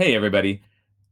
Hey, everybody.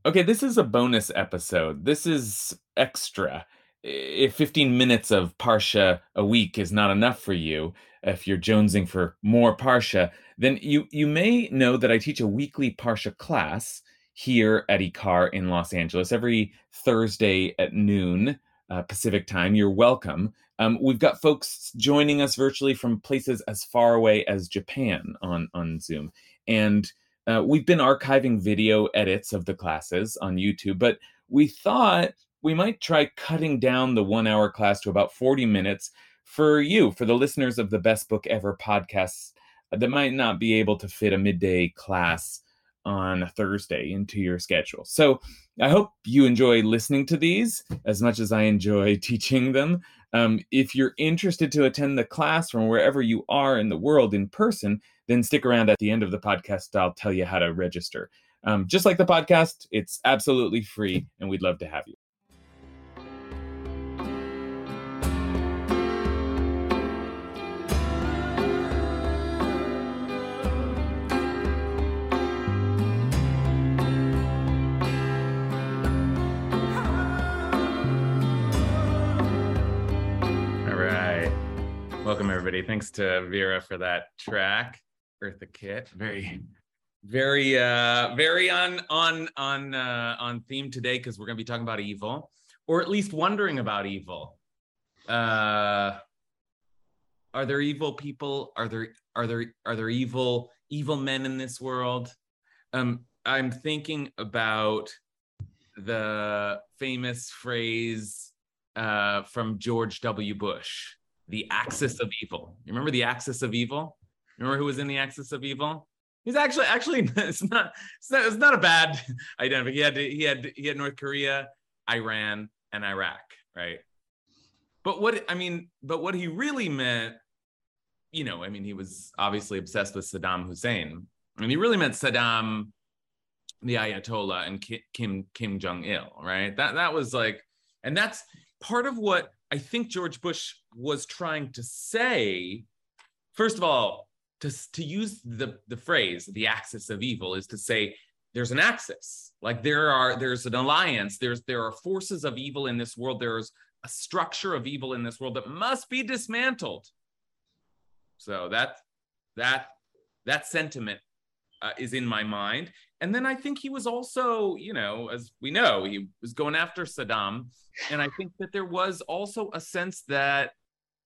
Okay, this is a bonus episode. This is extra. If 15 minutes of Parsha a week is not enough for you, if you're jonesing for more Parsha, then you, you may know that I teach a weekly Parsha class here at IKAR in Los Angeles every Thursday at noon uh, Pacific time. You're welcome. Um, we've got folks joining us virtually from places as far away as Japan on, on Zoom. And uh, we've been archiving video edits of the classes on YouTube, but we thought we might try cutting down the one hour class to about 40 minutes for you, for the listeners of the Best Book Ever podcasts that might not be able to fit a midday class on a Thursday into your schedule. So I hope you enjoy listening to these as much as I enjoy teaching them. Um, if you're interested to attend the class from wherever you are in the world in person, then stick around at the end of the podcast. I'll tell you how to register. Um, just like the podcast, it's absolutely free, and we'd love to have you. All right. Welcome, everybody. Thanks to Vera for that track. Eartha Kitt. Very, very, uh, very on on on uh, on theme today because we're going to be talking about evil, or at least wondering about evil. Uh, are there evil people? Are there are there are there evil evil men in this world? Um, I'm thinking about the famous phrase uh, from George W. Bush, "the axis of evil." You remember the axis of evil? Remember who was in the axis of evil? He's actually actually it's not it's not, it's not a bad identity. He had he had he had North Korea, Iran, and Iraq, right? But what I mean, but what he really meant, you know, I mean, he was obviously obsessed with Saddam Hussein, and he really meant Saddam, the Ayatollah, and Kim Kim Jong Il, right? That that was like, and that's part of what I think George Bush was trying to say. First of all, to, to use the, the phrase the axis of evil is to say there's an axis. Like there are there's an alliance. There's there are forces of evil in this world. There's a structure of evil in this world that must be dismantled. So that that that sentiment uh, is in my mind. And then i think he was also you know as we know he was going after saddam. And i think that there was also a sense that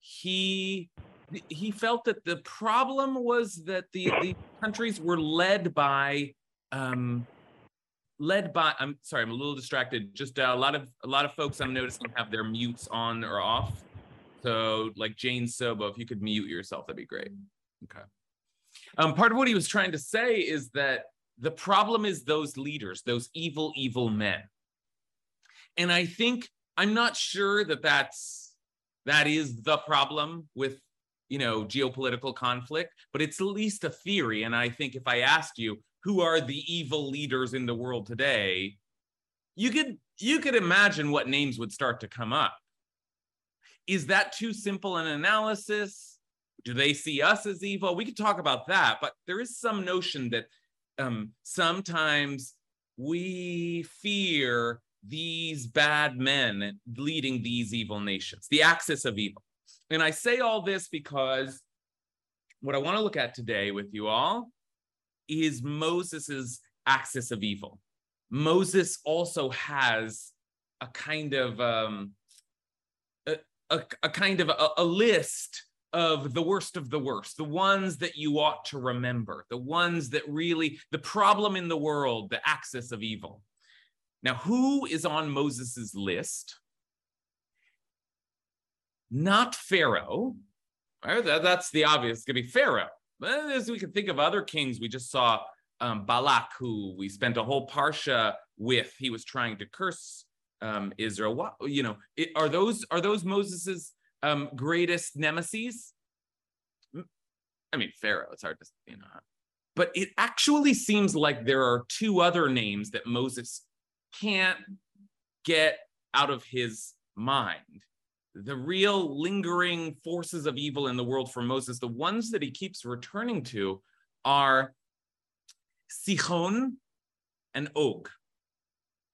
he he felt that the problem was that the, the countries were led by um, led by i'm sorry i'm a little distracted. Just uh, a lot of a lot of folks i'm noticing have their mutes on or off. So like jane sobo if you could mute yourself that'd be great. Okay. Um, part of what he was trying to say is that the problem is those leaders those evil evil men. And i think i'm not sure that that's that is the problem with you know geopolitical conflict but it's at least a theory. And i think if i asked you who are the evil leaders in the world today you could you could imagine what names would start to come up. Is that too simple an analysis? Do they see us as evil? We could talk about that but there is some notion that um, sometimes we fear these bad men leading these evil nations the axis of evil and I say all this because what I want to look at today with you all is Moses's axis of evil. Moses also has a kind of um, a, a, a kind of a, a list of the worst of the worst, the ones that you ought to remember, the ones that really, the problem in the world, the axis of evil. Now, who is on Moses's list? Not Pharaoh. Right? That, that's the obvious. It's going to be Pharaoh. As we can think of other kings, we just saw um, Balak, who we spent a whole parsha with. He was trying to curse um, Israel. What, you know, it, are those are those Moses's um, greatest nemesis? I mean, Pharaoh. It's hard to you know, but it actually seems like there are two other names that Moses can't get out of his mind the real lingering forces of evil in the world for Moses, the ones that he keeps returning to are Sichon and Og.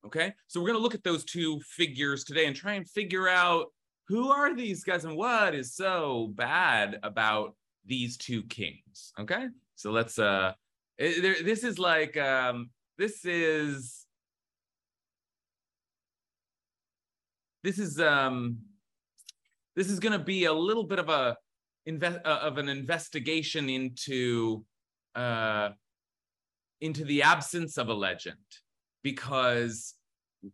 Okay, so we're going to look at those two figures today and try and figure out who are these guys and what is so bad about these two kings. Okay, so let's uh, this is like um, this is this is um, this is going to be a little bit of a uh, of an investigation into uh, into the absence of a legend because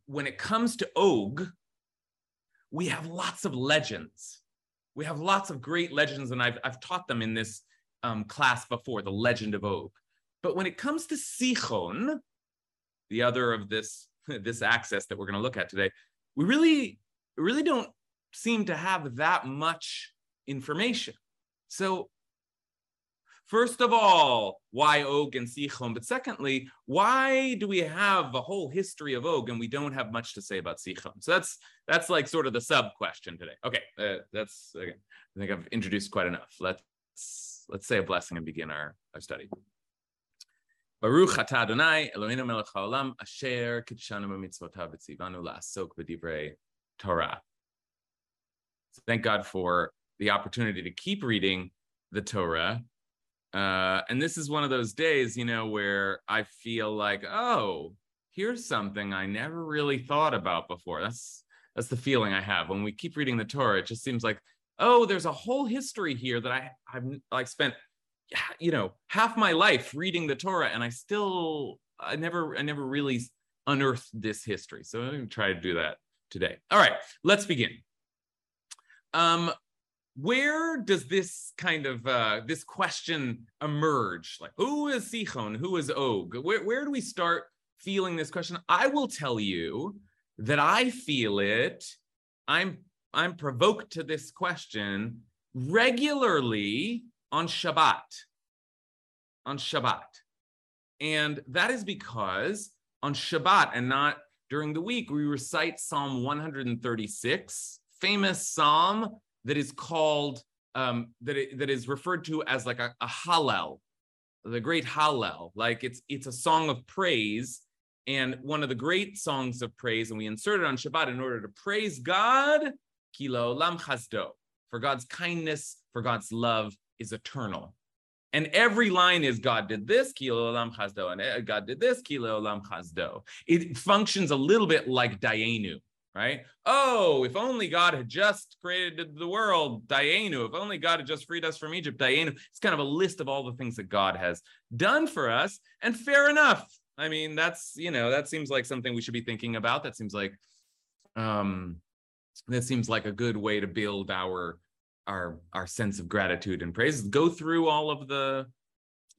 when it comes to Og, we have lots of legends. We have lots of great legends, and I've, I've taught them in this um, class before, the legend of Og. But when it comes to Sichon, the other of this, this axis that we're going to look at today, we really, really don't seem to have that much information. So First of all, why Og and Sichon? But secondly, why do we have a whole history of Og and we don't have much to say about Sichon? So that's that's like sort of the sub question today. Okay, uh, that's. I think I've introduced quite enough. Let's let's say a blessing and begin our, our study. Baruch atah Adonai Eloheinu melech haolam asher kidshanu b'mitzvotav v'tzivanu la'asok Torah. Thank God for the opportunity to keep reading the Torah uh, and this is one of those days, you know, where I feel like, oh, here's something I never really thought about before. That's that's the feeling I have when we keep reading the Torah. It just seems like, oh, there's a whole history here that I I've like spent, you know, half my life reading the Torah, and I still I never I never really unearthed this history. So I'm to try to do that today. All right, let's begin. Um, where does this kind of uh, this question emerge? Like, who is Sichon? Who is Og? Where, where do we start feeling this question? I will tell you that I feel it. I'm I'm provoked to this question regularly on Shabbat. On Shabbat. And that is because on Shabbat and not during the week, we recite Psalm 136, famous psalm that is called um, that it, that is referred to as like a, a hallel, the great hallel. Like it's it's a song of praise and one of the great songs of praise, and we insert it on Shabbat in order to praise God. Kilo lam chasdo for God's kindness, for God's love is eternal. And every line is God did this, kilo lam chasdo, and God did this, kilo lam chasdo. It functions a little bit like Dayenu, right? Oh, if only God had just created the world, Dayenu. If only God had just freed us from Egypt, Dayenu. It's kind of a list of all the things that God has done for us. And fair enough. I mean, that's, you know, that seems like something we should be thinking about. That seems like, um, that seems like a good way to build our, our, our sense of gratitude and praise. Go through all of the,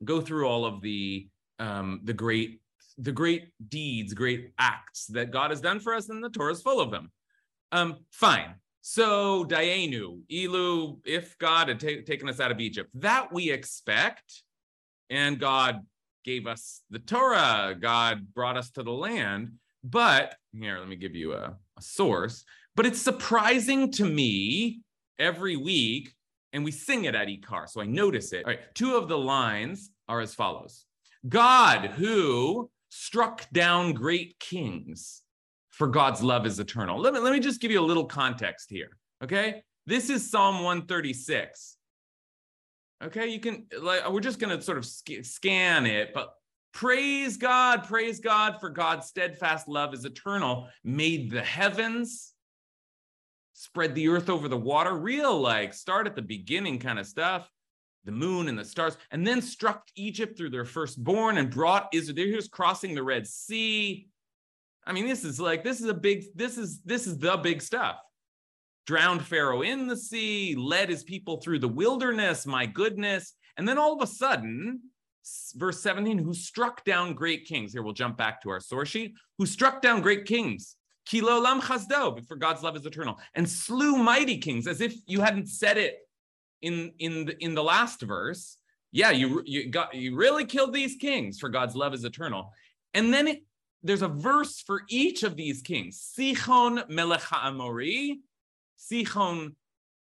go through all of the, um, the great the great deeds, great acts that God has done for us, and the Torah is full of them. Um, fine. So Dayenu, Elu, if God had ta- taken us out of Egypt, that we expect, and God gave us the Torah, God brought us to the land. But here, let me give you a, a source. But it's surprising to me every week, and we sing it at Ikar, so I notice it. All right, two of the lines are as follows God, who struck down great kings, for God's love is eternal. Let me, let me just give you a little context here. Okay. This is Psalm 136. Okay. You can, like, we're just going to sort of sc- scan it, but praise God, praise God, for God's steadfast love is eternal, made the heavens, spread the earth over the water, real like start at the beginning kind of stuff the moon and the stars, and then struck Egypt through their firstborn and brought Israel. He was crossing the Red Sea. I mean, this is like this is a big this is this is the big stuff. Drowned Pharaoh in the sea, led his people through the wilderness. My goodness! And then all of a sudden, verse 17, who struck down great kings. Here we'll jump back to our source sheet. Who struck down great kings? Kilo lam chazdo, for God's love is eternal, and slew mighty kings, as if you hadn't said it in in the, in the last verse, yeah, you you got you really killed these kings for God's love is eternal. And then it, there's a verse for each of these kings. Sichon melech Amori. Sichon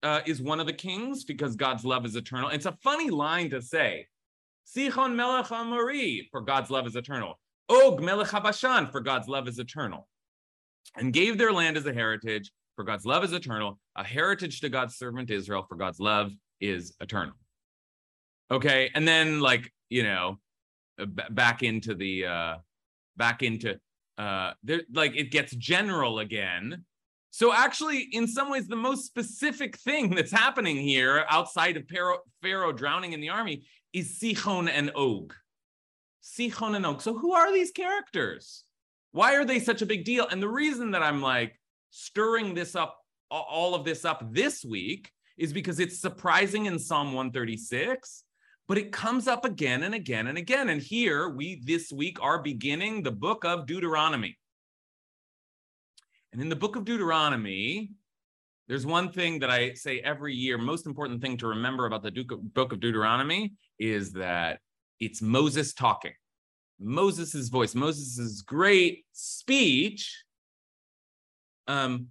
uh, is one of the kings because God's love is eternal. It's a funny line to say. Sichon melech Amori, for God's love is eternal. Og melech habashan, for God's love is eternal, and gave their land as a heritage, for God's love is eternal, a heritage to God's servant Israel, for God's love is eternal. Okay, and then like you know, uh, back into the uh, back into uh, there, like it gets general again. So actually, in some ways, the most specific thing that's happening here outside of Pharaoh, Pharaoh drowning in the army is Sichon and Og. Sichon and Og. So who are these characters? Why are they such a big deal? And the reason that I'm like stirring this up, all of this up this week, is because it's surprising in Psalm 136, but it comes up again and again and again. And here we this week are beginning the book of Deuteronomy. And in the book of Deuteronomy, there's one thing that I say every year, most important thing to remember about the book of Deuteronomy is that it's Moses talking. Moses's voice, Moses's great speech. Um,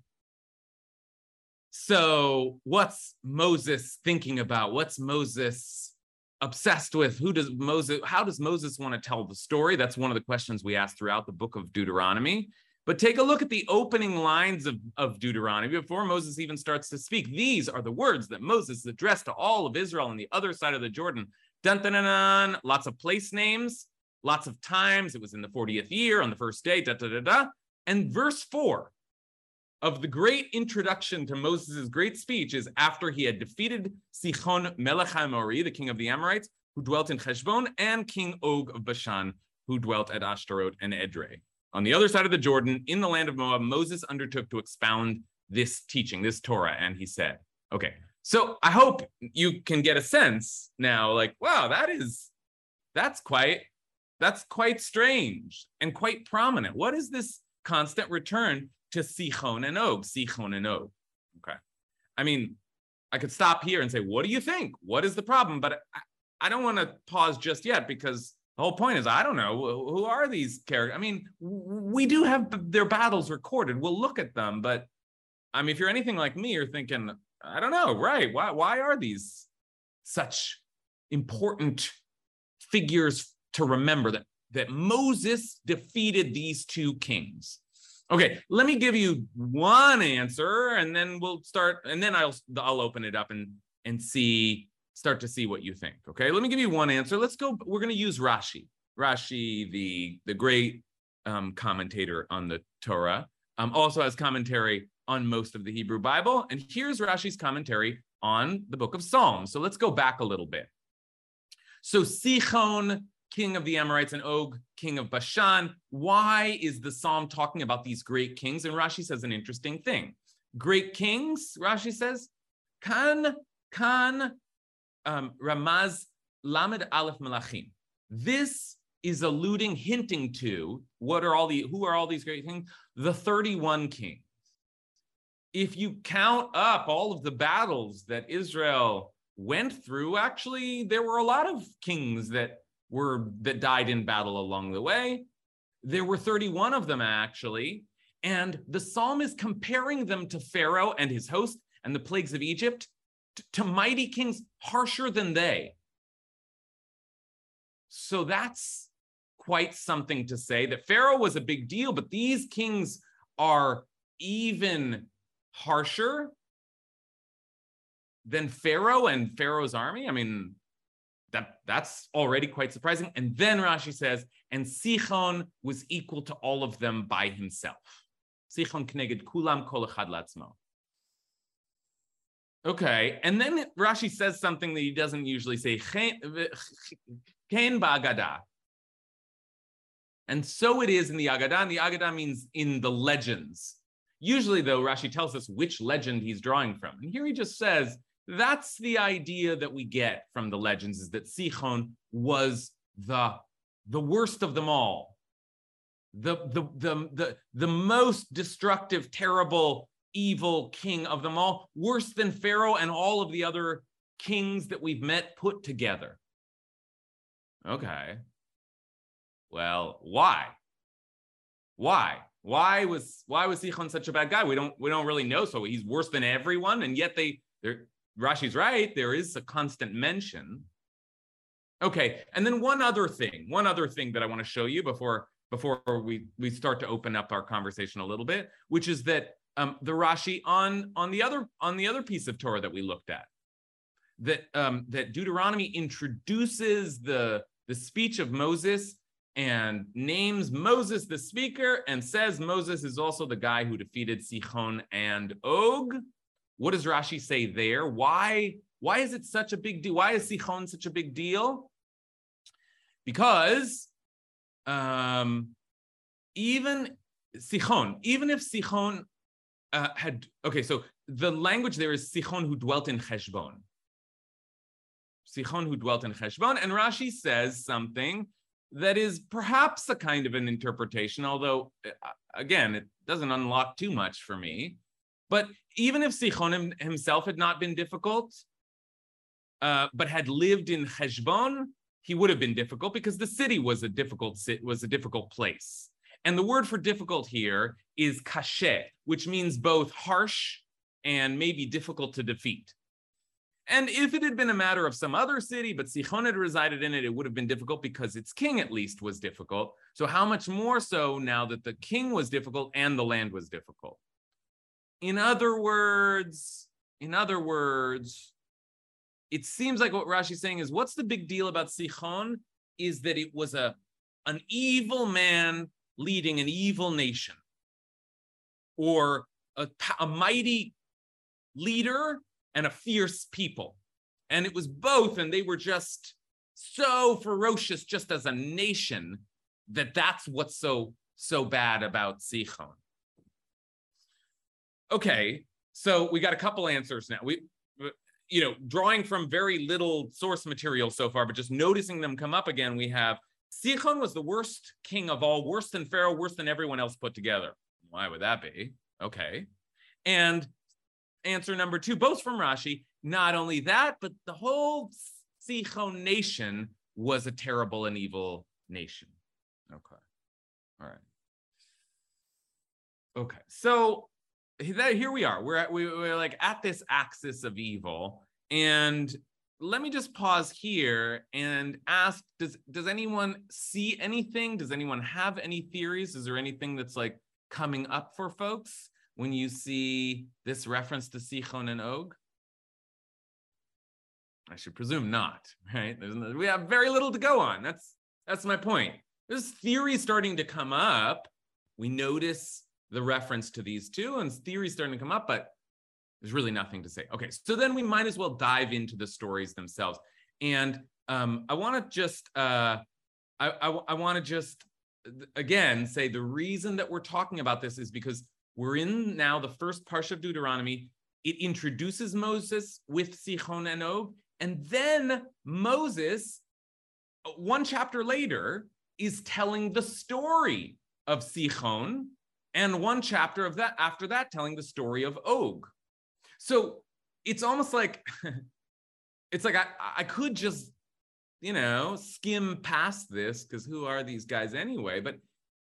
so what's Moses thinking about? What's Moses obsessed with? Who does Moses, how does Moses want to tell the story? That's one of the questions we ask throughout the book of Deuteronomy. But take a look at the opening lines of, of Deuteronomy before Moses even starts to speak. These are the words that Moses addressed to all of Israel on the other side of the Jordan Dun, dun, dun, dun, lots of place names, lots of times. It was in the 40th year on the first day, da, da, da, da. And verse four of the great introduction to Moses' great speech is after he had defeated Sichon Melech the king of the Amorites, who dwelt in Heshbon, and King Og of Bashan, who dwelt at Ashtaroth and Edrei. On the other side of the Jordan, in the land of Moab, Moses undertook to expound this teaching, this Torah, and he said, okay, so I hope you can get a sense now, like, wow, that is that's quite that's quite strange and quite prominent. What is this constant return to Sichon and Og? Sichon and Og. Okay. I mean, I could stop here and say, what do you think? What is the problem? But I, I don't want to pause just yet because the whole point is I don't know who are these characters. I mean, we do have their battles recorded. We'll look at them, but I mean, if you're anything like me, you're thinking, I don't know, right? Why why are these such important figures to remember that that Moses defeated these two kings? Okay, let me give you one answer and then we'll start and then I'll I'll open it up and and see start to see what you think. Okay, let me give you one answer. Let's go we're going to use Rashi. Rashi the the great um, commentator on the Torah um, also has commentary on most of the Hebrew Bible. And here's Rashi's commentary on the book of Psalms. So let's go back a little bit. So Sichon, king of the Amorites, and Og, king of Bashan. Why is the psalm talking about these great kings? And Rashi says an interesting thing. Great kings, Rashi says, kan, kan, um, Ramaz, Lamed Aleph Malachim. This is alluding, hinting to what are all the who are all these great kings? The 31 kings if you count up all of the battles that Israel went through, actually, there were a lot of kings that were that died in battle along the way. There were 31 of them actually, and the psalm is comparing them to Pharaoh and his host and the plagues of Egypt to, mighty kings harsher than they. So that's quite something to say that Pharaoh was a big deal, but these kings are even harsher than Pharaoh and Pharaoh's army? I mean, that that's already quite surprising. And then Rashi says, and Sichon was equal to all of them by himself. Sichon kneged kulam kol echad latzmo. Okay, and then Rashi says something that he doesn't usually say, chen ba'agada. And so it is in the Agadah. And the Agadah means in the legends. Usually, though, Rashi tells us which legend he's drawing from. And here he just says, that's the idea that we get from the legends is that Sichon was the, the worst of them all. The, the, the, the, the most destructive, terrible, evil king of them all, worse than Pharaoh and all of the other kings that we've met put together. Okay. Well, why? Why? Why was why was Sichon such a bad guy? We don't we don't really know. So he's worse than everyone, and yet they they're Rashi's right. There is a constant mention. Okay, and then one other thing, one other thing that I want to show you before before we we start to open up our conversation a little bit, which is that um, the Rashi on on the other on the other piece of Torah that we looked at, that um, that Deuteronomy introduces the the speech of Moses and names Moses the speaker and says Moses is also the guy who defeated Sichon and Og. What does Rashi say there? Why why is it such a big deal? Why is Sichon such a big deal? Because um, even Sichon, even if Sichon uh, had, okay, so the language there is Sichon who dwelt in Heshbon. Sichon who dwelt in Heshbon. And Rashi says something that is perhaps a kind of an interpretation, although, uh, again, it doesn't unlock too much for me. But even if Sichon himself had not been difficult, uh, but had lived in Heshbon, he would have been difficult because the city was a difficult was a difficult place. And the word for difficult here is kashe, which means both harsh and maybe difficult to defeat. And if it had been a matter of some other city, but Sichon had resided in it, it would have been difficult because its king at least was difficult. So how much more so now that the king was difficult and the land was difficult? In other words, in other words, it seems like what Rashi's saying is what's the big deal about Sichon is that it was a an evil man leading an evil nation or a, a mighty leader and a fierce people. And it was both, and they were just so ferocious just as a nation that that's what's so so bad about Sichon. Okay, so we got a couple answers now. We you know, drawing from very little source material so far, but just noticing them come up again, we have Sichon was the worst king of all, worse than Pharaoh, worse than everyone else put together. Why would that be? Okay. And answer number two, both from Rashi, not only that, but the whole Sichon nation was a terrible and evil nation. Okay. All right. Okay. So here we are. We're at, we, we're like at this axis of evil, and let me just pause here and ask: Does does anyone see anything? Does anyone have any theories? Is there anything that's like coming up for folks when you see this reference to Sichon and Og? I should presume not, right? No, we have very little to go on. That's that's my point. There's theory starting to come up. We notice the reference to these two, and theories starting to come up, but there's really nothing to say. Okay, so then we might as well dive into the stories themselves. And um, I want to just, uh, I, I, I want to just again say the reason that we're talking about this is because we're in now the first parsha of Deuteronomy. It introduces Moses with Sichon and Og, and then Moses, uh, one chapter later, is telling the story of Sichon and one chapter of that after that telling the story of Og. So it's almost like it's like I, I could just you know skim past this because who are these guys anyway? But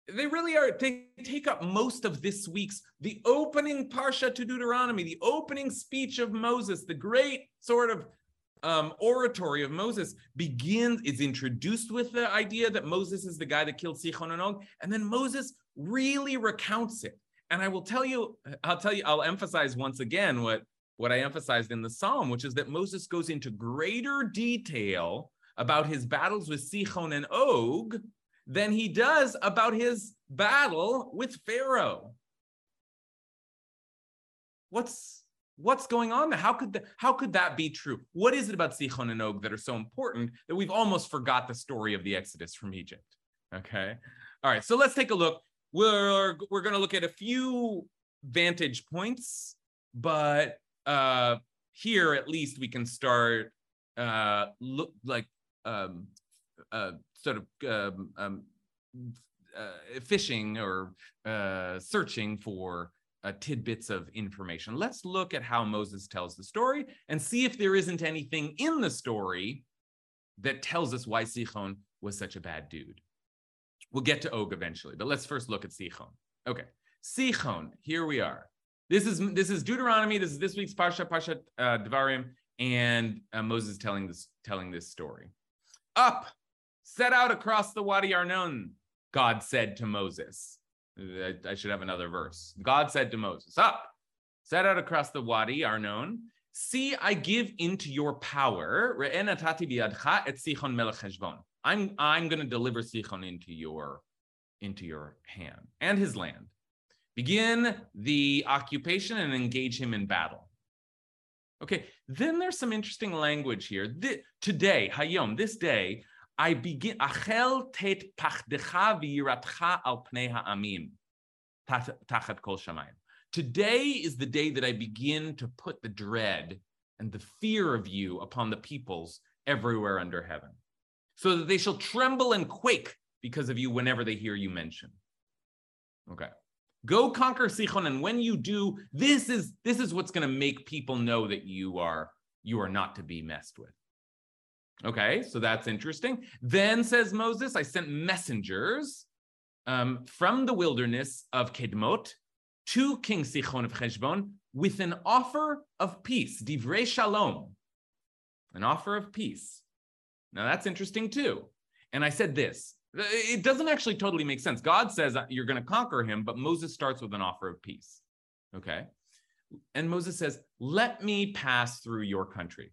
they really are they take up most of this week's the opening parsha to Deuteronomy, the opening speech of Moses, the great sort of um, oratory of Moses begins is introduced with the idea that Moses is the guy that killed Sichon and Og, and then Moses really recounts it. And I will tell you, I'll tell you, I'll emphasize once again what, what I emphasized in the Psalm, which is that Moses goes into greater detail about his battles with Sichon and Og than he does about his battle with Pharaoh. What's what's going on there? How could that, how could that be true? What is it about Sichon and Og that are so important that we've almost forgot the story of the Exodus from Egypt? Okay. All right. So let's take a look we're we're going to look at a few vantage points, but uh, here at least we can start uh, look like um, uh, sort of um, um, uh, fishing or uh, searching for uh, tidbits of information. Let's look at how Moses tells the story and see if there isn't anything in the story that tells us why Sichon was such a bad dude. We'll get to Og eventually, but let's first look at Sichon. Okay, Sichon. Here we are. This is this is Deuteronomy. This is this week's Parsha, Parsha uh, Devarim, and uh, Moses telling this telling this story. Up, set out across the Wadi Arnon. God said to Moses. I should have another verse. God said to Moses, Up, set out across the Wadi Arnon. See, I give into your power. I'm, I'm going to deliver Sichon into your, into your hand and his land. Begin the occupation and engage him in battle. Okay, then there's some interesting language here. Today, Hayom, this day, I begin achel tet pachdecha v'yiratcha al pnei ha'amim tachat kol shamayim. Today is the day that I begin to put the dread and the fear of you upon the peoples everywhere under heaven, so that they shall tremble and quake because of you whenever they hear you mention. Okay. Go conquer Sichon, and when you do, this is this is what's going to make people know that you are you are not to be messed with. Okay, so that's interesting. Then says Moses, I sent messengers um, from the wilderness of Kedmot to King Sichon of Heshbon with an offer of peace, divrei shalom, an offer of peace. Now that's interesting too. And I said this, it doesn't actually totally make sense. God says you're going to conquer him, but Moses starts with an offer of peace. Okay. And Moses says, Let me pass through your country.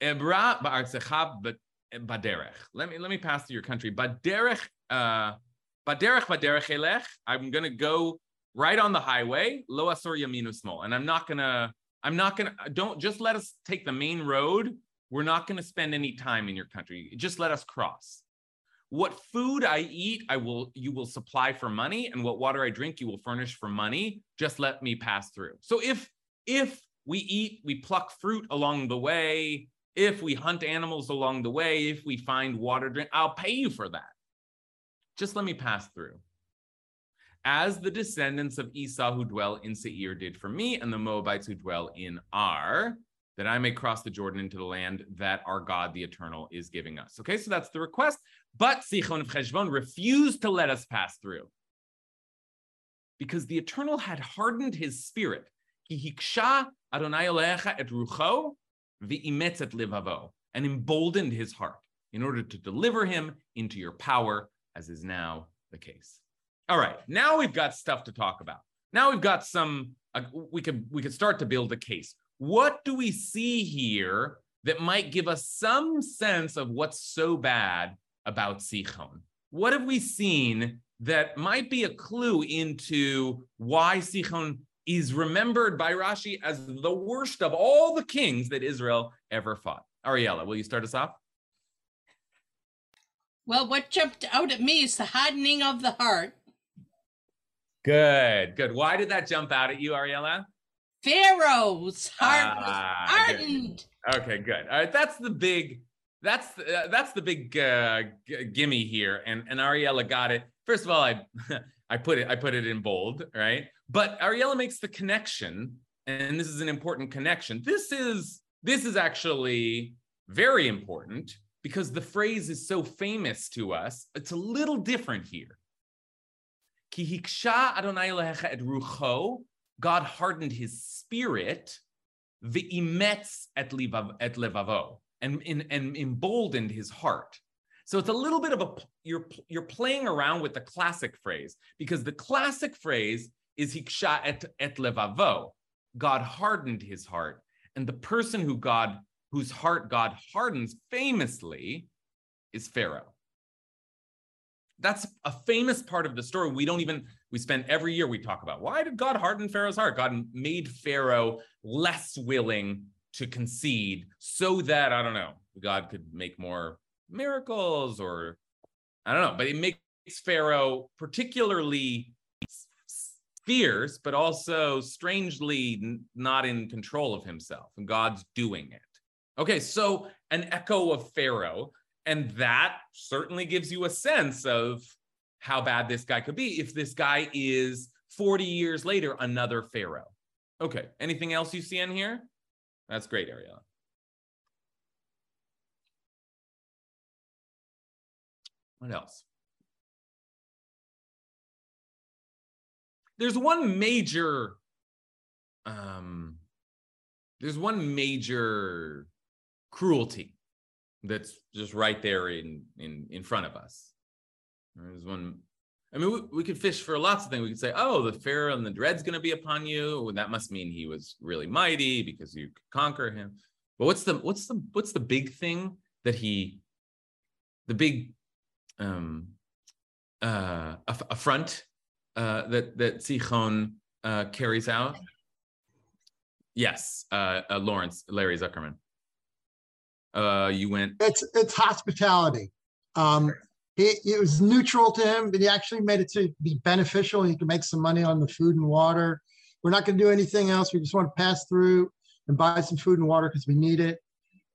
Ebra baderech. Let me let me pass through your country. Baderech, uh, baderech baderech elech. I'm gonna go right on the highway. Lo asor yaminu small, and I'm not gonna. I'm not gonna. Don't just let us take the main road. We're not gonna spend any time in your country. Just let us cross. What food I eat, I will. You will supply for money, and what water I drink, you will furnish for money. Just let me pass through. So if if we eat, we pluck fruit along the way if we hunt animals along the way, if we find water drink, I'll pay you for that. Just let me pass through. As the descendants of Esau who dwell in Seir did for me, and the Moabites who dwell in Ar, that I may cross the Jordan into the land that our God, the Eternal, is giving us. Okay, so that's the request. But Sichon of Heshbon refused to let us pass through because the Eternal had hardened his spirit. He hiksha Adonai et rucho v'imetzet livavo, and emboldened his heart in order to deliver him into your power, as is now the case. All right, now we've got stuff to talk about. Now we've got some. Uh, we could we could start to build a case. What do we see here that might give us some sense of what's so bad about Sichon? What have we seen that might be a clue into why Sichon is remembered by Rashi as the worst of all the kings that Israel ever fought. Ariella, will you start us off? Well, what jumped out at me is the hardening of the heart. Good, good. Why did that jump out at you, Ariella? Pharaoh's heart ah, was hardened. Good. Okay, good. All right, that's the big, that's uh, that's the big uh, g- gimme here, and and Ariella got it. First of all, I I put it I put it in bold, right? But Ariella makes the connection, and this is an important connection. This is this is actually very important because the phrase is so famous to us. It's a little different here. Ki Adonai et rucho, God hardened his spirit, v'imetz et levavo, and, and, and emboldened his heart. So it's a little bit of a you're you're playing around with the classic phrase because the classic phrase is hiksha et, et levavo. God hardened his heart. And the person who God, whose heart God hardens famously is Pharaoh. That's a famous part of the story. We don't even, we spend every year we talk about why did God harden Pharaoh's heart? God made Pharaoh less willing to concede so that, I don't know, God could make more miracles or I don't know, but it makes Pharaoh particularly fierce, but also strangely not in control of himself, and God's doing it. Okay, so an echo of Pharaoh, and that certainly gives you a sense of how bad this guy could be if this guy is 40 years later another Pharaoh. Okay, anything else you see in here? That's great, Ariella. What else? there's one major um there's one major cruelty that's just right there in in in front of us There's one. I mean, we, we could fish for lots of things. We could say, oh, the Pharaoh and the dread's going to be upon you. And that must mean he was really mighty because you could conquer him. But what's the what's the what's the big thing that he, the big, um, uh, affront uh, that that Sichon uh, carries out? Yes, uh, uh, Lawrence, Larry Zuckerman. Uh, you went. It's it's hospitality. Um, it was neutral to him, but he actually made it to be beneficial. He could make some money on the food and water. We're not going to do anything else. We just want to pass through and buy some food and water because we need it.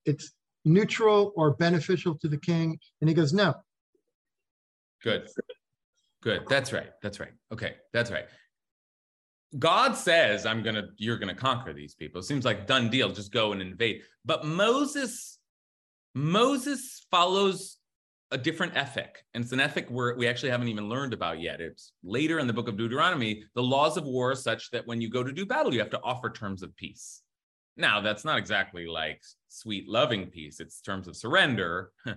It's neutral or beneficial to the king. And he goes, no. Good. Good. That's right. That's right. Okay. That's right. God says, I'm going to, you're going to conquer these people. It seems like done deal, just go and invade. But Moses, Moses follows a different ethic. And it's an ethic where we actually haven't even learned about yet. It's later in the book of Deuteronomy, the laws of war are such that when you go to do battle, you have to offer terms of peace. Now, that's not exactly like sweet, loving peace, it's terms of surrender.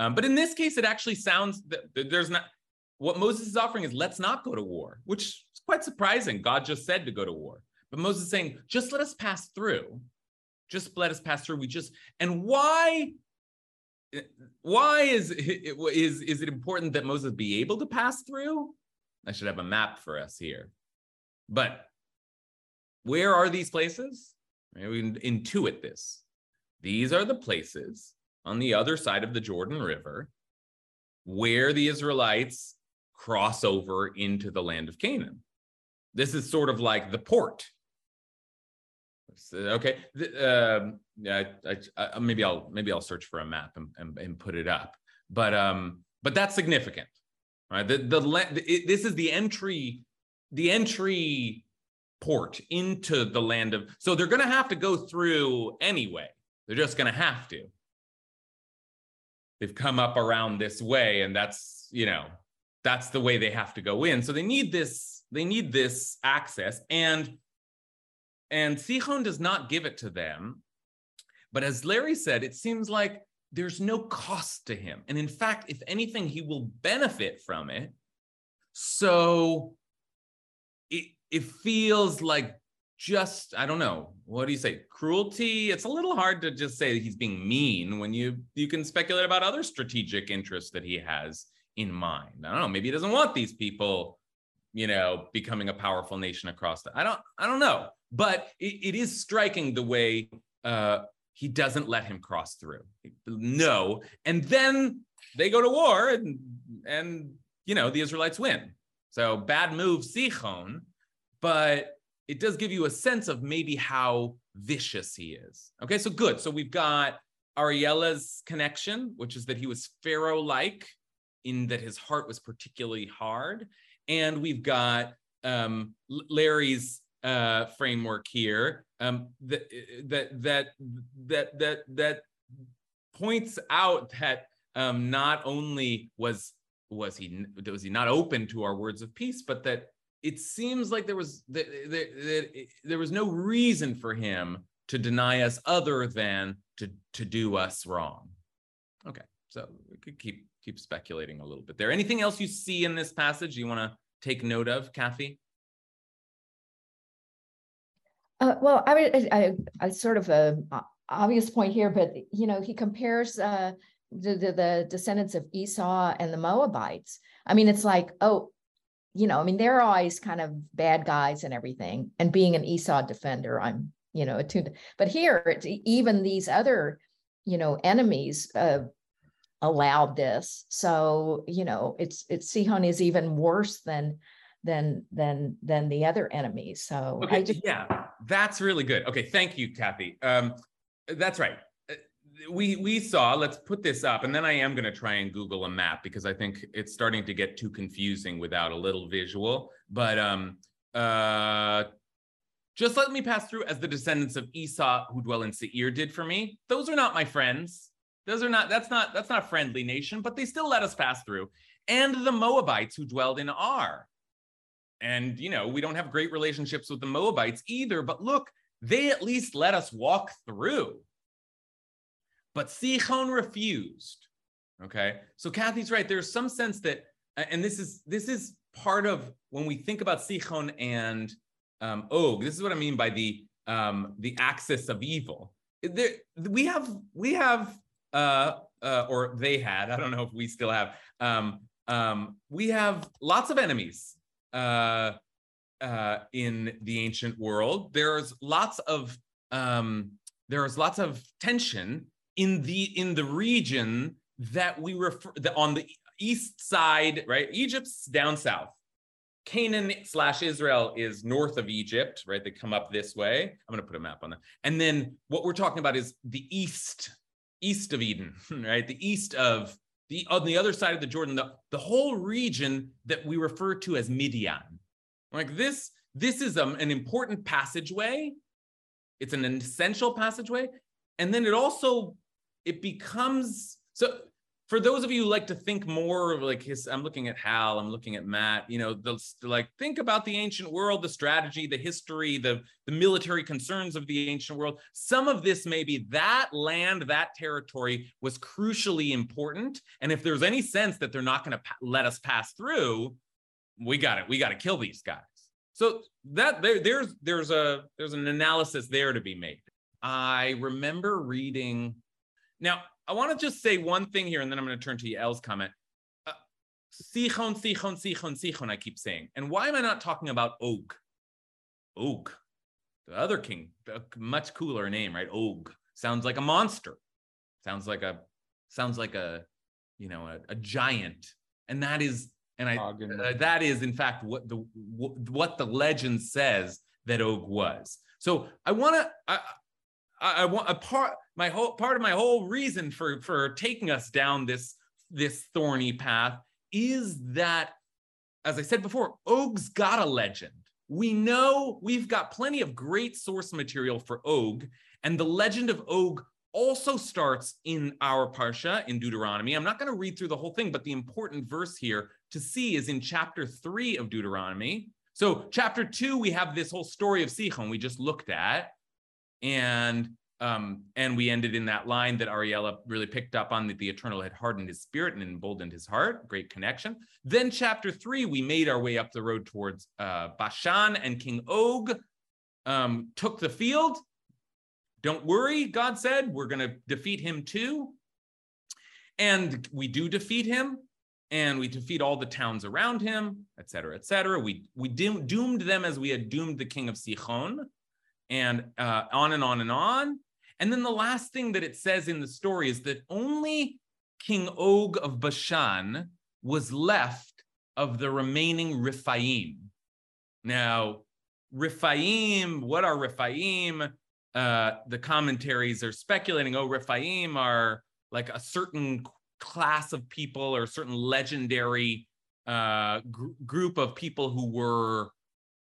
um, but in this case, it actually sounds that there's not what Moses is offering is let's not go to war, which is quite surprising. God just said to go to war. But Moses is saying, just let us pass through. Just let us pass through. We just, and why? Why is is is it important that Moses be able to pass through? I should have a map for us here. But where are these places? We can intuit this. These are the places on the other side of the Jordan River where the Israelites cross over into the land of Canaan. This is sort of like the port. Okay, uh, I, I, I, maybe I'll maybe I'll search for a map and, and, and put it up. But um, but that's significant, right? The the it, this is the entry, the entry port into the land of. So they're going to have to go through anyway. They're just going to have to. They've come up around this way, and that's you know that's the way they have to go in. So they need this, they need this access. And and Sichon does not give it to them. But as Larry said, it seems like there's no cost to him. And in fact, if anything, he will benefit from it. So it it feels like just I don't know what do you say cruelty. It's a little hard to just say he's being mean when you you can speculate about other strategic interests that he has in mind. I don't know. Maybe he doesn't want these people, you know, becoming a powerful nation across the. I don't. I don't know. But it, it is striking the way uh, he doesn't let him cross through. No, and then they go to war, and and you know the Israelites win. So bad move, Sichon, but it does give you a sense of maybe how vicious he is. Okay, so good. So we've got Ariella's connection, which is that he was Pharaoh-like in that his heart was particularly hard. And we've got um, Larry's uh, framework here um, that, that that that that that points out that um, not only was was he was he not open to our words of peace, but that it seems like there was that there was no reason for him to deny us other than to to do us wrong. Okay, so we could keep keep speculating a little bit there. Anything else you see in this passage you want to take note of, Kathy? Uh, well, I, I, I sort of a obvious point here, but you know, he compares uh, the, the, the descendants of Esau and the Moabites. I mean, it's like, oh, you know, I mean, they're always kind of bad guys and everything. And being an Esau defender, I'm, you know, attuned. But here, it's even these other, you know, enemies, uh, allowed this. So, you know, it's it's Sichon is even worse than than than than the other enemies. So okay, just, yeah, that's really good. Okay, thank you, Kathy. Um, that's right. We we saw. Let's put this up, and then I am going to try and Google a map because I think it's starting to get too confusing without a little visual. But um, uh, just let me pass through as the descendants of Esau who dwell in Seir did for me. Those are not my friends. Those are not, that's not, that's not a friendly nation, but they still let us pass through. And the Moabites who dwelled in Ar. And, you know, we don't have great relationships with the Moabites either, but look, they at least let us walk through. But Sichon refused. Okay. So Kathy's right. There's some sense that and this is this is part of when we think about Sichon and um, Og. This is what I mean by the um, the axis of evil. There, we have we have uh, uh, or they had. I don't know if we still have. Um, um, we have lots of enemies uh, uh, in the ancient world. There's lots of um, there's lots of tension in the in the region that we refer the, on the east side, right? Egypt's down south. Canaan slash Israel is north of Egypt, right? They come up this way. I'm going to put a map on that. And then what we're talking about is the east, east of Eden, right? The east of the on the other side of the Jordan, the, the whole region that we refer to as Midian. Like this, this is um, an important passageway. It's an essential passageway. And then it also it becomes so for those of you who like to think more of like his i'm looking at hal i'm looking at matt you know the like think about the ancient world the strategy the history the the military concerns of the ancient world. Some of this maybe that land that territory was crucially important. And if there's any sense that they're not going to let us pass through we got it we got to kill these guys. So that there, there's there's a there's an analysis there to be made. I remember reading now I want to just say one thing here, and then I'm going to turn to Yael's comment. Uh, sichon, sichon, sichon, sichon, I keep saying. And why am I not talking about Og? Og. The other king, a much cooler name, right? Og. Sounds like a monster. Sounds like a, sounds like a, you know, a, a giant. And that is, and I, uh, that is in fact what the, what the legend says that Og was. So I want to, I, I, I want a part, my whole part of my whole reason for for taking us down this this thorny path is that as i said before og's got a legend. We know we've got plenty of great source material for og and the legend of og also starts in our parsha in deuteronomy. I'm not going to read through the whole thing but the important verse here to see is in chapter 3 of deuteronomy. So chapter 2 we have this whole story of sichon we just looked at and um, and we ended in that line that Ariella really picked up on that the eternal had hardened his spirit and emboldened his heart. Great connection. Then, chapter three, we made our way up the road towards uh, Bashan, and King Og um, took the field. Don't worry, God said, we're going to defeat him too. And we do defeat him, and we defeat all the towns around him, et cetera, et cetera. We, we doomed them as we had doomed the king of Sichon, and uh, on and on and on. And then the last thing that it says in the story is that only King Og of Bashan was left of the remaining Riphaim. Now, Riphaim, what are Riphaim? Uh, the commentaries are speculating, oh, Riphaim are like a certain class of people or a certain legendary uh, gr- group of people who were,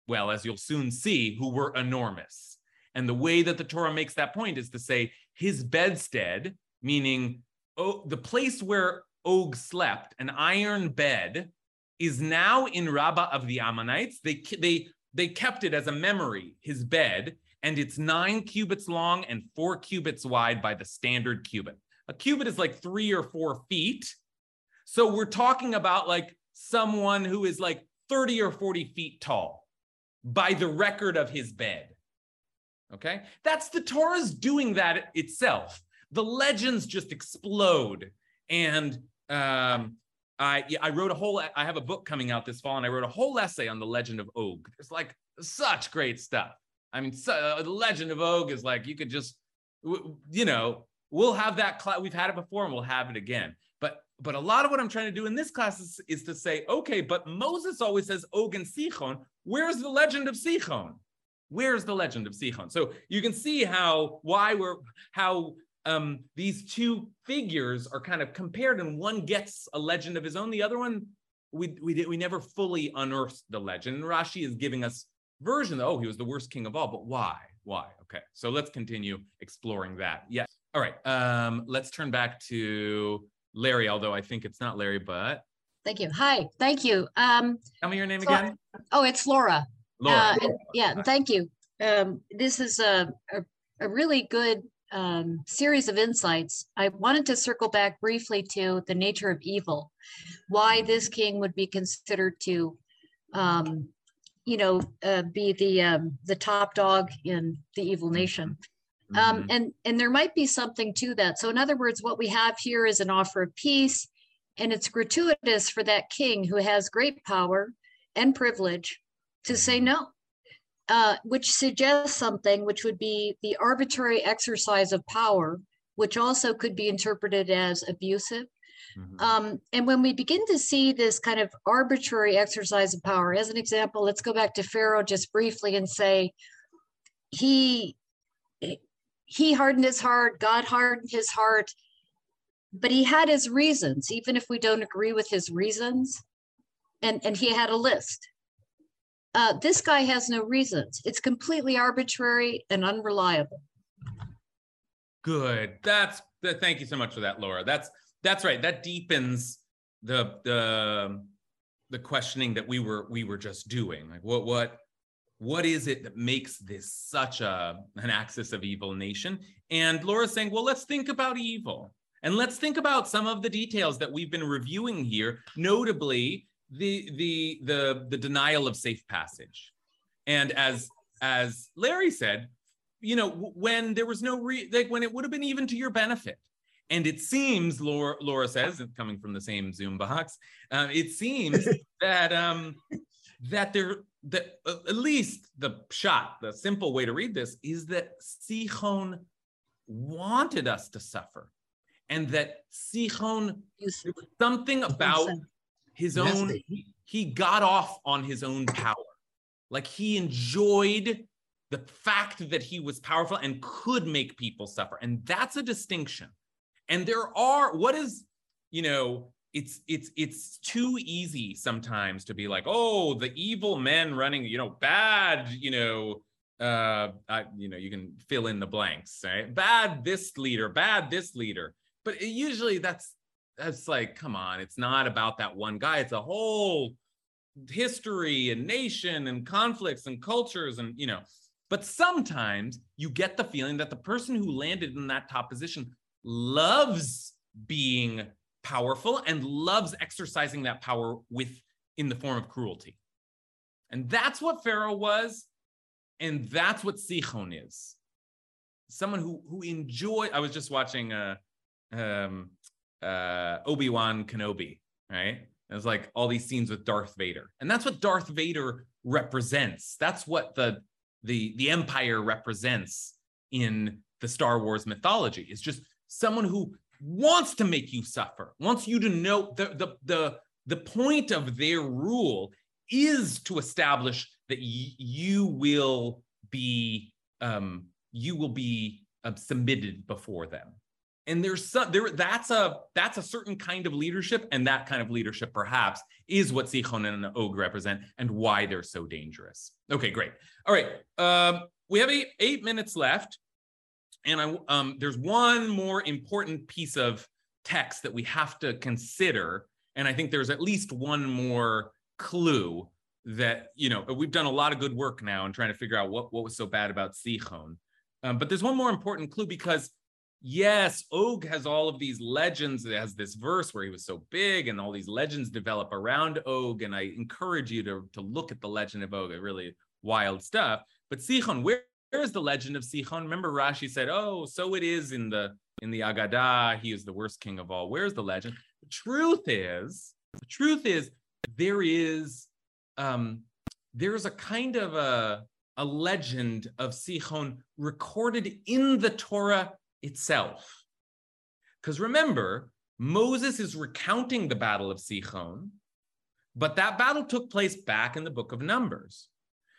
well, as you'll soon see, who were enormous. And the way that the Torah makes that point is to say his bedstead, meaning oh, the place where Og slept, an iron bed, is now in Rabbah of the Ammonites. They, they, they kept it as a memory, his bed, and it's nine cubits long and four cubits wide by the standard cubit. A cubit is like three or four feet. So we're talking about like someone who is like 30 or 40 feet tall by the record of his bed. Okay, that's the Torah's doing that itself. The legends just explode. And um, I I wrote a whole I have a book coming out this fall, and I wrote a whole essay on the legend of Og. There's like such great stuff. I mean, so, uh, the legend of Og is like you could just you know we'll have that class. We've had it before, and we'll have it again. But but a lot of what I'm trying to do in this class is, is to say, okay, but Moses always says Og and Sichon. Where's the legend of Sichon? Where's the legend of Sichon? So you can see how why we're how um, these two figures are kind of compared, and one gets a legend of his own. The other one, we we we never fully unearthed the legend. And Rashi is giving us version. Oh, he was the worst king of all, but why? Why? Okay, so let's continue exploring that. Yes. All right. Um, let's turn back to Larry, although I think it's not Larry, but thank you. Hi, thank you. Um, Tell me your name so, again. Oh, it's Laura. Laura. Uh, yeah, thank you. Um, this is a, a, a, really good um, series of insights, I wanted to circle back briefly to the nature of evil, why this king would be considered to, um, you know, uh, be the um, the top dog in the evil nation. Um, Mhm. and and there might be something to that. So in other words, what we have here is an offer of peace, and it's gratuitous for that king who has great power and privilege to say no, uh, which suggests something which would be the arbitrary exercise of power, which also could be interpreted as abusive. Mhm. Um, and when we begin to see this kind of arbitrary exercise of power, as an example, let's go back to Pharaoh just briefly and say he he hardened his heart, God hardened his heart, but he had his reasons, even if we don't agree with his reasons. And and he had a list. Uh, this guy has no reasons. It's completely arbitrary and unreliable. Good. That's that. Thank you so much for that, Laura. That's that's right. That deepens the the the questioning that we were we were just doing. Like what what what is it that makes this such a an axis of evil nation? And Laura's saying, well, let's think about evil. And let's think about some of the details that we've been reviewing here, notably the the the the denial of safe passage. And as as Larry said, you know, when there was no re like when it would have been even to your benefit. And it seems, Laura, Laura says, coming from the same Zoom box, uh, it seems that um, that there that uh, at least the shot, the simple way to read this is that Sichon wanted us to suffer, and that Sichon something about his own Nasty. he got off on his own power. Like he enjoyed the fact that he was powerful and could make people suffer. And that's a distinction. And there are what is you know it's it's it's too easy sometimes to be like oh the evil men running you know bad you know uh I, you know you can fill in the blanks right? Bad this leader bad this leader. But it, usually that's that's like come on it's not about that one guy it's a whole history and nation and conflicts and cultures and you know. But sometimes you get the feeling that the person who landed in that top position loves being powerful and loves exercising that power with in the form of cruelty. And that's what pharaoh was and that's what sichon is. Someone who who enjoy i was just watching uh um uh obi-wan kenobi right? It was like all these scenes with darth vader. And that's what darth vader represents. That's what the the the empire represents in the star wars mythology. Is just someone who wants to make you suffer wants you to know the the the, the point of their rule is to establish that y- you will be um you will be uh, submitted before them and there's some there that's a that's a certain kind of leadership and that kind of leadership perhaps is what Sichon and Og represent and why they're so dangerous. Okay great. All right um, we have eight, eight minutes left. And I um, there's one more important piece of text that we have to consider. And I think there's at least one more clue that you know we've done a lot of good work now in trying to figure out what what was so bad about Sichon um, but there's one more important clue because yes, Og has all of these legends. It has this verse where he was so big, and all these legends develop around Og. And I encourage you to, to look at the legend of Og, really wild stuff. But Sichon, where, where is the legend of Sichon? Remember, Rashi said, "Oh, so it is in the in the Agadah. He is the worst king of all." Where's the legend? The truth is, the truth is, there is um, there's a kind of a a legend of Sichon recorded in the Torah itself. Because remember, Moses is recounting the Battle of Sichon, but that battle took place back in the book of Numbers.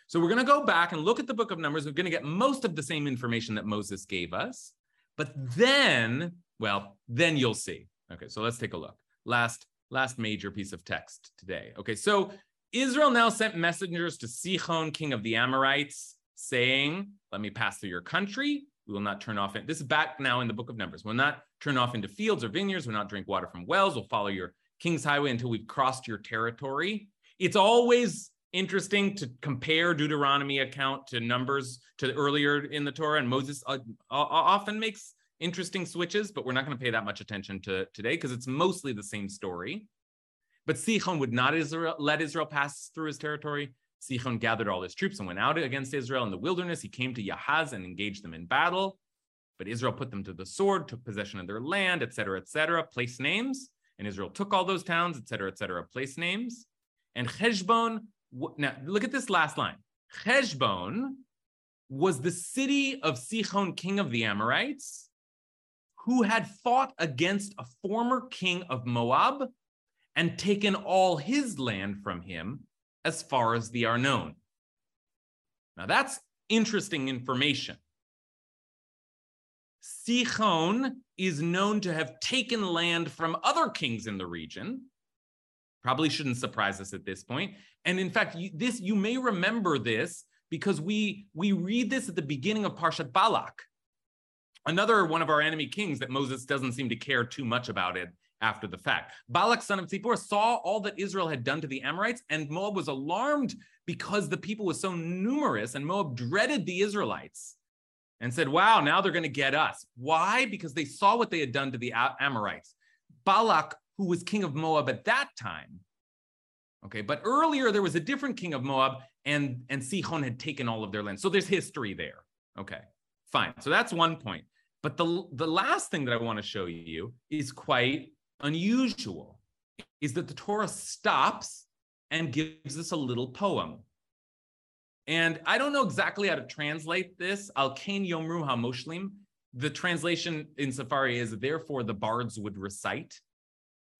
So we're going to go back and look at the book of Numbers. We're going to get most of the same information that Moses gave us. But then, well, then you'll see. Okay, so let's take a look. Last last major piece of text today. Okay, so Israel now sent messengers to Sichon, king of the Amorites, saying, Let me pass through your country. We will not turn off it. This is back now in the book of Numbers. We'll not turn off into fields or vineyards. We'll not drink water from wells. We'll follow your king's highway until we've crossed your territory. It's always interesting to compare Deuteronomy account to Numbers to earlier in the Torah, and Moses uh, often makes interesting switches, but we're not going to pay that much attention to today because it's mostly the same story. But Sichon would not Israel, let Israel pass through his territory. Sichon gathered all his troops and went out against Israel in the wilderness. He came to Yahaz and engaged them in battle. But Israel put them to the sword, took possession of their land, etc., etc., place names. And Israel took all those towns, etc., etc., place names. And Heshbon, now look at this last line. Heshbon was the city of Sichon, king of the Amorites, who had fought against a former king of Moab and taken all his land from him as far as the Arnon. Now that's interesting information. Sichon is known to have taken land from other kings in the region. Probably shouldn't surprise us at this point. And in fact, you, this you may remember this because we we read this at the beginning of Parshat Balak, another one of our enemy kings that Moses doesn't seem to care too much about it after the fact. Balak, son of Zippor, saw all that Israel had done to the Amorites, and Moab was alarmed because the people was so numerous, and Moab dreaded the Israelites and said, Wow, now they're going to get us. Why? Because they saw what they had done to the Amorites. Balak, who was king of Moab at that time, okay, but earlier there was a different king of Moab, and, and Sihon had taken all of their land. So there's history there. Okay, fine. So that's one point. But the, the last thing that I want to show you is quite unusual, is that the Torah stops and gives us a little poem. And I don't know exactly how to translate this. Al Kain Yomru HaMoshlim. The translation in Sefaria is therefore the bards would recite.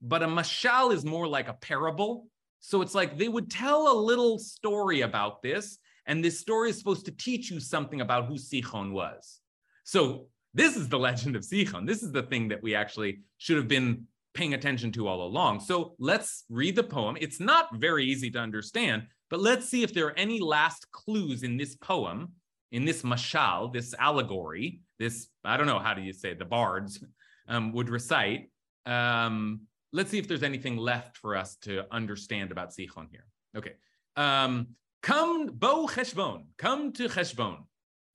But a mashal is more like a parable. So it's like they would tell a little story about this, and this story is supposed to teach you something about who Sichon was. So this is the legend of Sichon. This is the thing that we actually should have been paying attention to all along. So let's read the poem. It's not very easy to understand, but let's see if there are any last clues in this poem, in this mashal, this allegory, this, I don't know, how do you say, the bards um, would recite. Um, let's see if there's anything left for us to understand about Sichon here. Okay. Um, come, Bo Cheshbon, come to Cheshbon,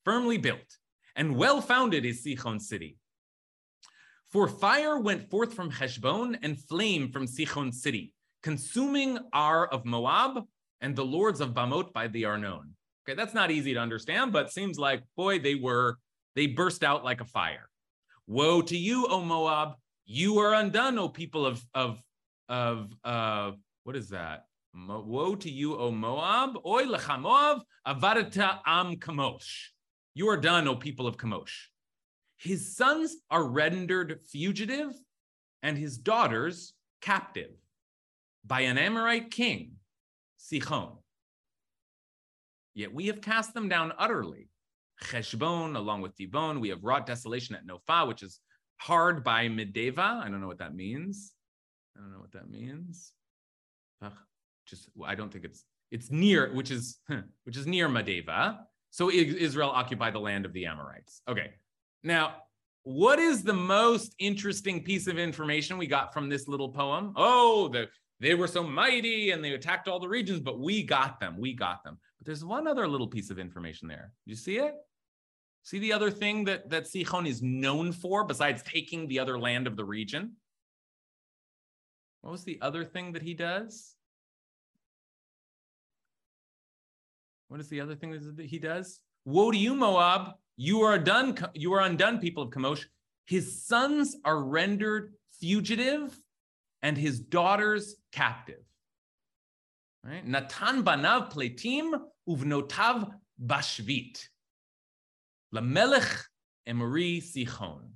firmly built and well founded is Sichon city. For fire went forth from Heshbon and flame from Sichon city, consuming Ar of Moab and the lords of Bamot by the Arnon. Okay, that's not easy to understand, but seems like, boy, they were, they burst out like a fire. Woe to you, O Moab, you are undone, O people of, of, of, uh, what is that? Mo- Woe to you, O Moab, Oy lecha Moab, avarata am kamosh. You are done, O people of Kamosh. His sons are rendered fugitive and his daughters captive by an Amorite king, Sichon. Yet we have cast them down utterly. Cheshbon, along with Dibon, we have wrought desolation at Nophah, which is hard by Medeva. I don't know what that means. I don't know what that means. Just I don't think it's it's near, which is which is near Medeva. So Israel occupied the land of the Amorites. Okay, now, what is the most interesting piece of information we got from this little poem? Oh, the, they were so mighty and they attacked all the regions, but we got them. We got them. But there's one other little piece of information there. You see it? See the other thing that, that Sichon is known for besides taking the other land of the region? What was the other thing that he does? What is the other thing that he does? Woe to you, Moab. You are done, you are undone, people of Kamosh. His sons are rendered fugitive and his daughters captive. Right? Natan banav pletim uvnotav bashvit. Lamelech Emori Sichon,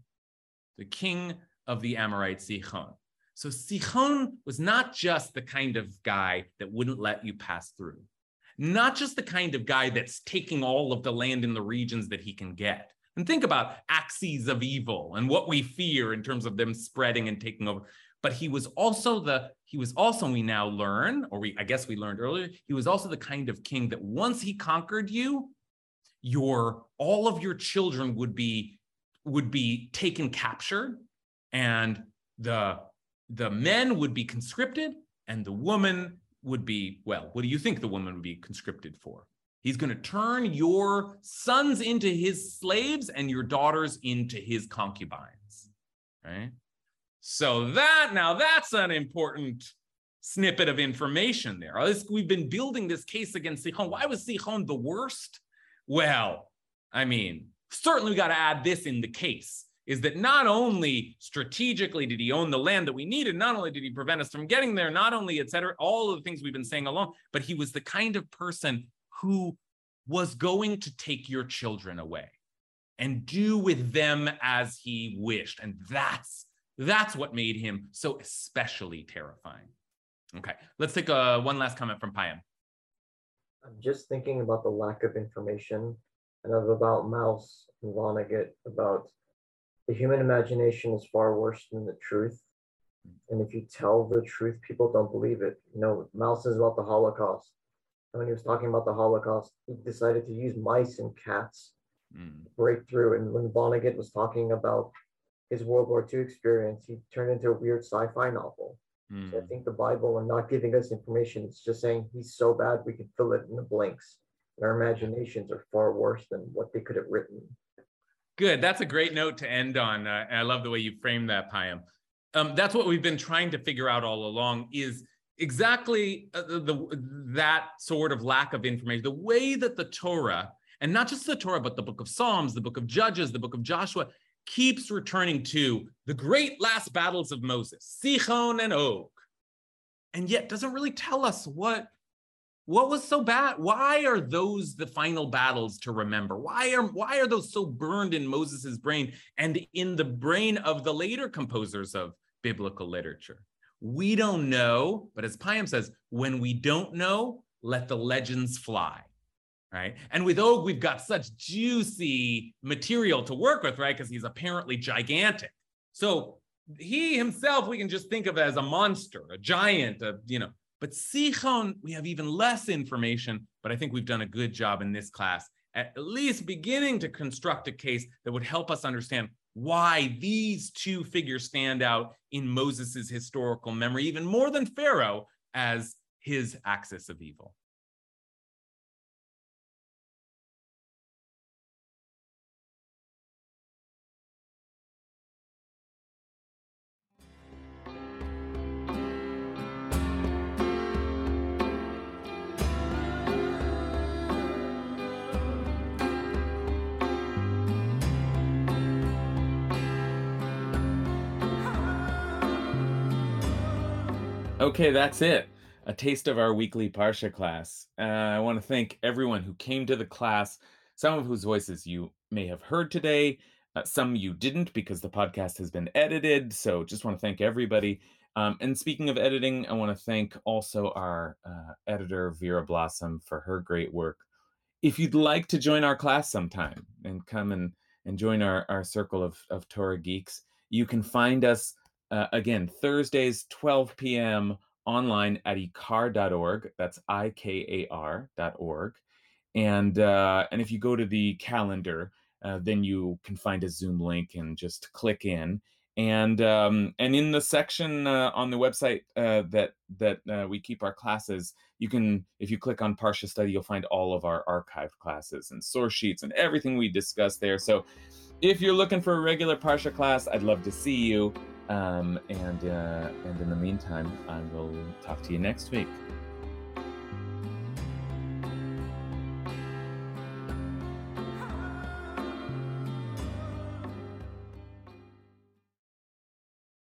the king of the Amorite Sichon. So Sichon was not just the kind of guy that wouldn't let you pass through not just the kind of guy that's taking all of the land in the regions that he can get. And think about axes of evil and what we fear in terms of them spreading and taking over. But he was also the, he was also, we now learn, or we, I guess we learned earlier, he was also the kind of king that once he conquered you, your, all of your children would be, would be taken captured and the, the men would be conscripted and the woman would be, well, what do you think the woman would be conscripted for? He's going to turn your sons into his slaves and your daughters into his concubines, right? So that now that's an important snippet of information there. We've been building this case against Sichon. Why was Sichon the worst? Well, I mean, certainly we got to add this in the case is that not only strategically did he own the land that we needed, not only did he prevent us from getting there, not only, et cetera, all of the things we've been saying along, but he was the kind of person who was going to take your children away and do with them as he wished. And that's that's what made him so especially terrifying. Okay, let's take a, uh, one last comment from Payam. I'm just thinking about the lack of information and of about Maus and Vonnegut about the human imagination is far worse than the truth. And if you tell the truth, people don't believe it. You know, Maus is about the Holocaust. And when he was talking about the Holocaust, he decided to use mice and cats mm. break through. And when Vonnegut was talking about his World War II experience, he turned into a weird sci-fi novel. Mm. So I hmm. think the Bible and not giving us information, it's just saying he's so bad we can fill it in the blanks. And our imaginations are far worse than what they could have written. Good. That's a great note to end on. Uh, I love the way you framed that, Payam. Um, that's what we've been trying to figure out all along is exactly uh, the, that sort of lack of information, the way that the Torah, and not just the Torah, but the book of Psalms, the book of Judges, the book of Joshua, keeps returning to the great last battles of Moses, Sichon and Og, and yet doesn't really tell us what what was so bad? Why are those the final battles to remember? Why are why are those so burned in Moses's brain and in the brain of the later composers of biblical literature? We don't know, but as Payam says, when we don't know, let the legends fly. Right. And with Og, we've got such juicy material to work with, right? Because he's apparently gigantic. So he himself, we can just think of as a monster, a giant, a, you know, but Sichon, we have even less information, but I think we've done a good job in this class, at least beginning to construct a case that would help us understand why these two figures stand out in Moses's historical memory, even more than Pharaoh, as his axis of evil. Okay, that's it. A taste of our weekly Parsha class. Uh, I want to thank everyone who came to the class, some of whose voices you may have heard today, uh, some you didn't because the podcast has been edited. So just want to thank everybody. Um, and speaking of editing, I want to thank also our uh, editor, Vera Blossom, for her great work. If you'd like to join our class sometime and come and, and join our, our circle of, of Torah geeks, you can find us uh, again, Thursdays, 12 p.m. online at ikar.org. That's I K A R.org. And, uh, and if you go to the calendar, uh, then you can find a Zoom link and just click in. And um, and in the section uh, on the website uh, that that uh, we keep our classes, you can if you click on Parsha Study, you'll find all of our archived classes and source sheets and everything we discuss there. So if you're looking for a regular Parsha class, I'd love to see you. Um, and uh, and in the meantime, I will talk to you next week.